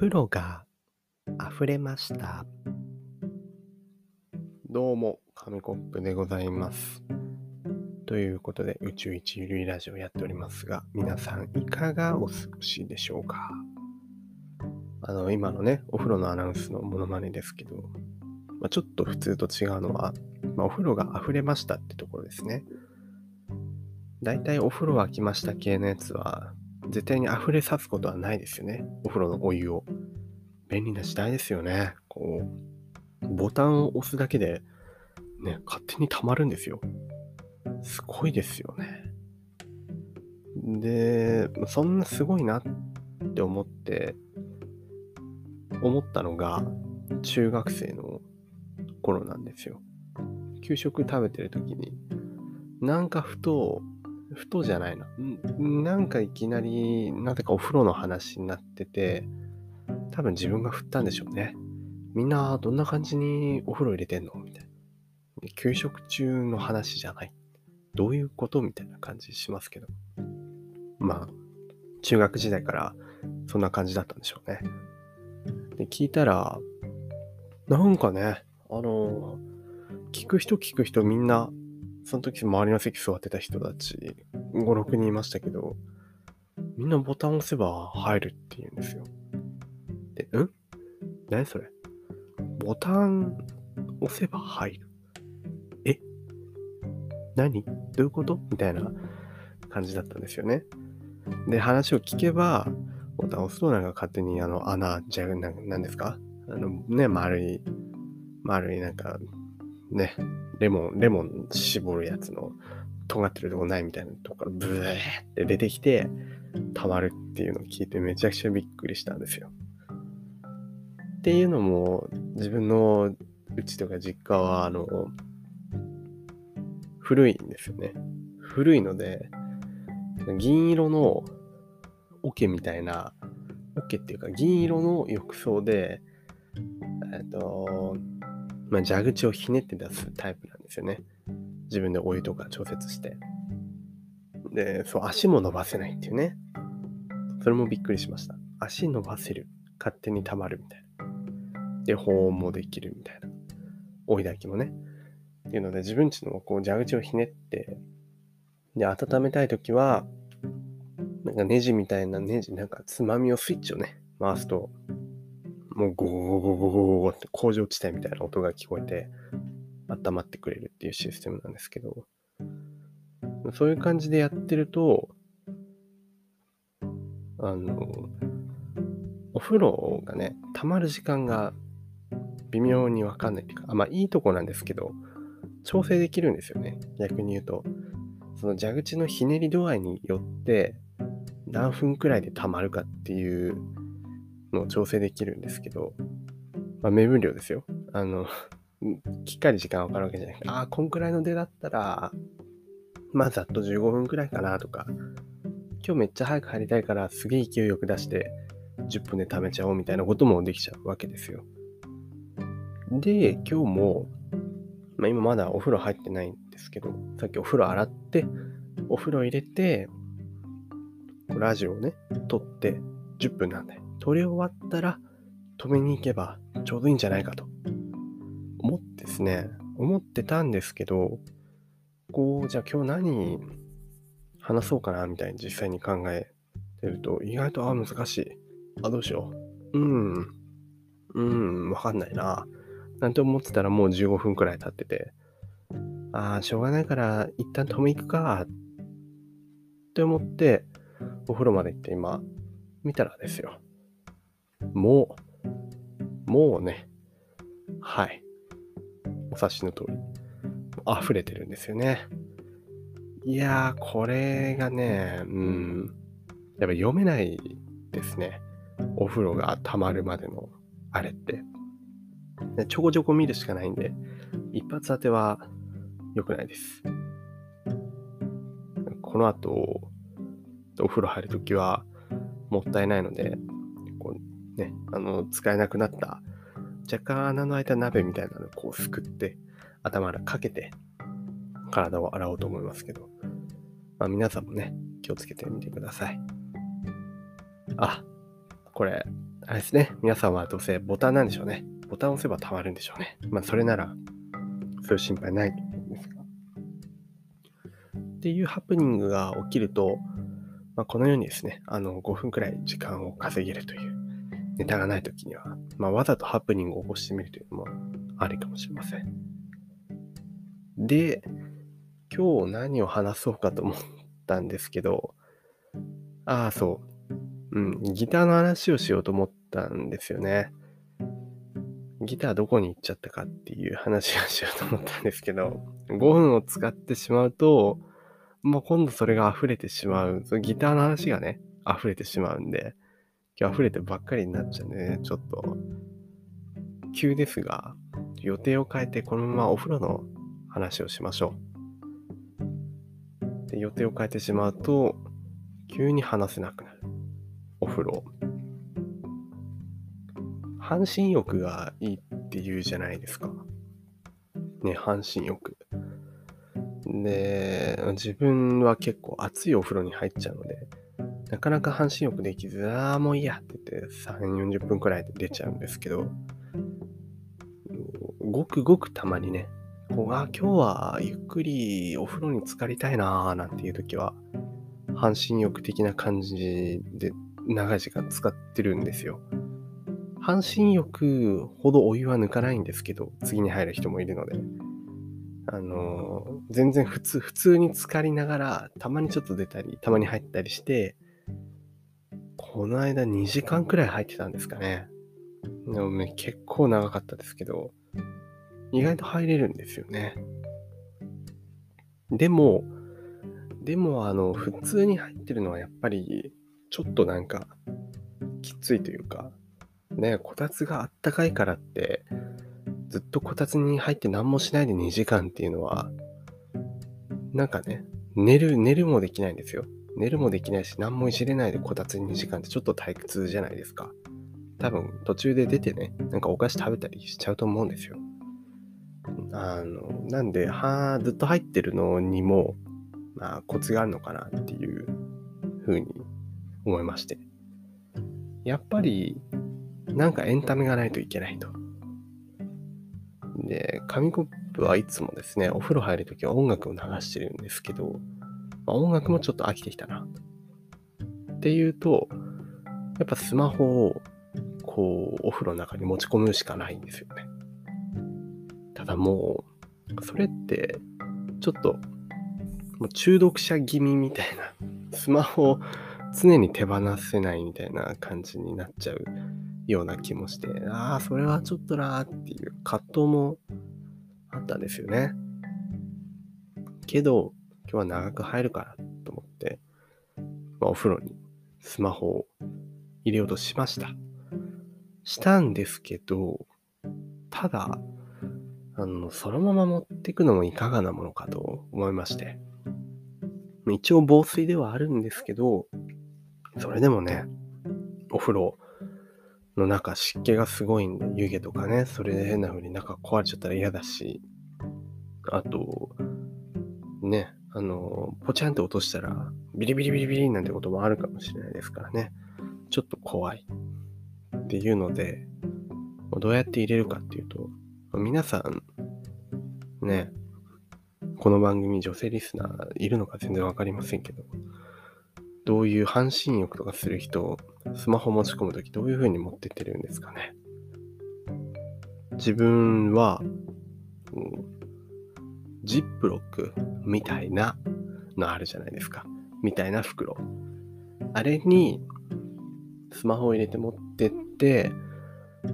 風呂が溢れました。どうも、紙コップでございます。ということで、宇宙一ゆるいラジオやっておりますが、皆さんいかがお過ごしでしょうか？あの、今のね、お風呂のアナウンスのモノマネですけど、まあ、ちょっと普通と違うのは、まあ、お風呂が溢れましたってところですね。だいたいお風呂沸きました系のやつは、絶対に溢れさすことはないですよね。お風呂のお湯を。便利な時代ですよね。こう、ボタンを押すだけで、ね、勝手に溜まるんですよ。すごいですよね。で、そんなすごいなって思って、思ったのが、中学生の頃なんですよ。給食食べてる時に、なんかふと、ふとじゃないな。んなんかいきなり、なぜかお風呂の話になってて、多分自分が振ったんでしょうね。みんなどんな感じにお風呂入れてんの？みたいな。給食中の話じゃない。どういうこと？みたいな感じしますけど。まあ、中学時代からそんな感じだったんでしょうね。で、聞いたら、なんかね、あの、聞く人聞く人みんなその時周りの席座ってた人たち5、6人いましたけど、みんなボタン押せば入るって言うんですよ。で、ん？何それ？ボタン押せば入る？え？何？どういうこと？みたいな感じだったんですよね。で、話を聞けば、ボタン押すとなんか勝手にあの穴、じゃななんですか？あのね、丸い、丸いなんか、ね、レモン、レモン絞るやつの尖ってるとこないみたいなとこからブーって出てきて溜まるっていうのを聞いてめちゃくちゃびっくりしたんですよ。っていうのも自分のうちとか実家はあの古いんですよね。古いので銀色の桶みたいな桶っていうか銀色の浴槽でえっとまあ、蛇口をひねって出すタイプなんですよね。自分でお湯とか調節して。で、そう、足も伸ばせないっていうね。それもびっくりしました。足伸ばせる。勝手に溜まるみたいな。で、保温もできるみたいな。追い炊きもね。っていうので、自分ちのこう蛇口をひねって、で、温めたいときは、なんかネジみたいなネジ、なんかつまみをスイッチをね、回すと、もうゴーゴゴゴゴゴゴって工場地帯みたいな音が聞こえて温まってくれるっていうシステムなんですけどそういう感じでやってるとあのお風呂がね溜まる時間が微妙にわかんないっていうかあまあいいとこなんですけど調整できるんですよね。逆に言うとその蛇口のひねり度合いによって何分くらいで溜まるかっていうの調整できるんですけど、まあ、目分量ですよ。あの、きっかり時間わかるわけじゃなくて、ああ、こんくらいの出だったら、まあざっと15分くらいかなとか、今日めっちゃ早く入りたいからすげえ勢いよく出して10分で貯めちゃおうみたいなこともできちゃうわけですよ。で、今日も、まあ今まだお風呂入ってないんですけど、さっきお風呂洗って、お風呂入れて、ラジオをね、撮って10分なんで、撮り終わったら止めに行けばちょうどいいんじゃないかと思ってですね、思ってたんですけど、こう、じゃあ今日何話そうかなみたいに実際に考えてると、意外と、あ、難しい。あ、どうしよう。うん。うん、わかんないな。なんて思ってたらもう15分くらい経ってて、ああ、しょうがないから一旦止め行くか。って思って、お風呂まで行って今、見たらですよ。もう、もうね、はい。お察しの通り、溢れてるんですよね。いやー、これがね、うん、やっぱ読めないですね。お風呂が溜まるまでのあれって。ちょこちょこ見るしかないんで、一発当ては良くないです。この後、お風呂入るときはもったいないので、ね、あの、使えなくなった若干穴の開いた鍋みたいなのをこうすくって、頭からかけて、体を洗おうと思いますけど、まあ、皆さんもね、気をつけてみてください。あ、これ、あれですね。皆さんはどうせボタンなんでしょうね。ボタンを押せば溜まるんでしょうね。まあ、それなら、そういう心配ないと思うんですが。っていうハプニングが起きると、まあ、このようにですね、あの、5分くらい時間を稼げるという、ネタがないときには、まあ、わざとハプニングを起こしてみるというのもありかもしれません。で、今日何を話そうかと思ったんですけど、ああ、そう。うん、ギターの話をしようと思ったんですよね。ギターどこに行っちゃったかっていう話をしようと思ったんですけど、5分を使ってしまうと、もう今度それが溢れてしまう。そのギターの話がね、溢れてしまうんで、今日溢れてばっかりになっちゃうね、ちょっと、急ですが、予定を変えてこのままお風呂の話をしましょう。で予定を変えてしまうと、急に話せなくなる。お風呂。半身浴がいいって言うじゃないですか。ね、半身浴。で、自分は結構熱いお風呂に入っちゃうので、なかなか半身浴できず、ああ、もういいやって言って3、40分くらいで出ちゃうんですけど、ごくごくたまにね、こうあ今日はゆっくりお風呂に浸かりたいなーなんていう時は、半身浴的な感じで長い時間使ってるんですよ。半身浴ほどお湯は抜かないんですけど、次に入る人もいるので、あのー、全然普通、普通に浸かりながら、たまにちょっと出たり、たまに入ったりして、この間2時間くらい入ってたんですかね。でもね、結構長かったですけど、意外と入れるんですよね。でも、でも、あの、普通に入ってるのはやっぱり、ちょっとなんか、きついというか、ね、こたつがあったかいからって、ずっとこたつに入って何もしないで2時間っていうのは、なんかね、寝る、寝るもできないんですよ。寝るもできないし、何もいじれないでこたつに2時間ってちょっと退屈じゃないですか。多分途中で出てね、なんかお菓子食べたりしちゃうと思うんですよ。あの、なんで、はずっと入ってるのにも、まあ、コツがあるのかなっていうふうに思いまして。やっぱり、なんかエンタメがないといけないと。で、紙コップはいつもですね、お風呂入るときは音楽を流してるんですけど、まあ、音楽もちょっと飽きてきたな。っていうと、やっぱスマホをこう、お風呂の中に持ち込むしかないんですよね。ただもう、それって、ちょっと、もう中毒者気味みたいな、スマホを常に手放せないみたいな感じになっちゃうような気もして、ああ、それはちょっとなーっていう葛藤もあったんですよね。けど、今日は長く入るからと思って、まあ、お風呂にスマホを入れようとしました。したんですけど、ただ、あの、そのまま持っていくのもいかがなものかと思いまして。一応防水ではあるんですけど、それでもね、お風呂の中湿気がすごいんで、湯気とかね、それで変な風に中壊れちゃったら嫌だし、あと、ね、あの、ポチャンって落としたら、ビリビリビリビリなんてこともあるかもしれないですからね。ちょっと怖い。っていうので、どうやって入れるかっていうと、皆さん、ね、この番組女性リスナーいるのか全然わかりませんけど、どういう半身浴とかする人、スマホ持ち込むときどういう風に持ってってるんですかね。自分は、ジップロックみたいなのあるじゃないですか。みたいな袋。あれにスマホを入れて持ってって、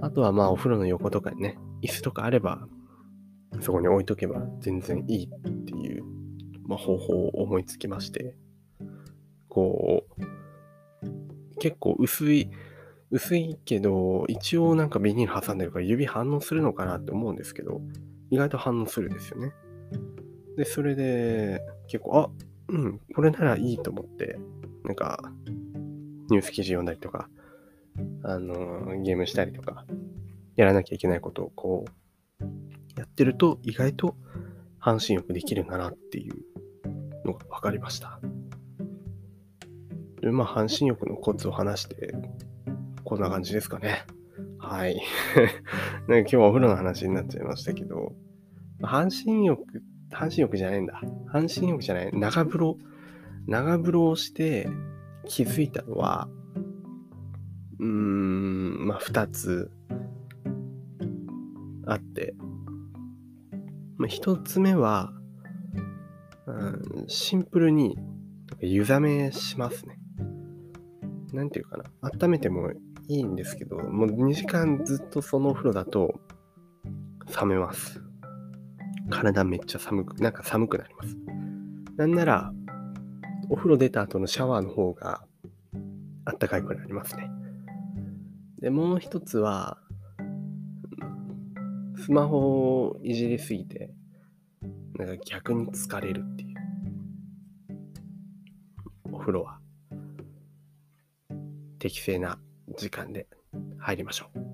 あとはまあお風呂の横とかにね、椅子とかあれば、そこに置いとけば全然いいっていう、まあ、方法を思いつきまして、こう、結構薄い、薄いけど、一応なんかビニール挟んでるから指反応するのかなって思うんですけど、意外と反応するんですよね。で、それで、結構、あ、うん、これならいいと思って、なんか、ニュース記事読んだりとか、あの、ゲームしたりとか、やらなきゃいけないことをこう、やってると意外と半身浴できるんだなっていうのが分かりました。で、まあ、半身浴のコツを話して、こんな感じですかね。はい。なんか今日はお風呂の話になっちゃいましたけど、半身浴っ、半身浴じゃないんだ。半身浴じゃない。長風呂、長風呂をして気づいたのは、うーん、まあ、二つあって、まあ、一つ目は、うん、シンプルに湯冷めしますね。なんていうかな。温めてもいいんですけど、もう2時間ずっとそのお風呂だと冷めます。体めっちゃ寒く、なんか寒くなります。なんなら、お風呂出た後のシャワーの方があったかいくなりますね。で、もう一つは、スマホをいじりすぎて、なんか逆に疲れるっていう。お風呂は適正な時間で入りましょう。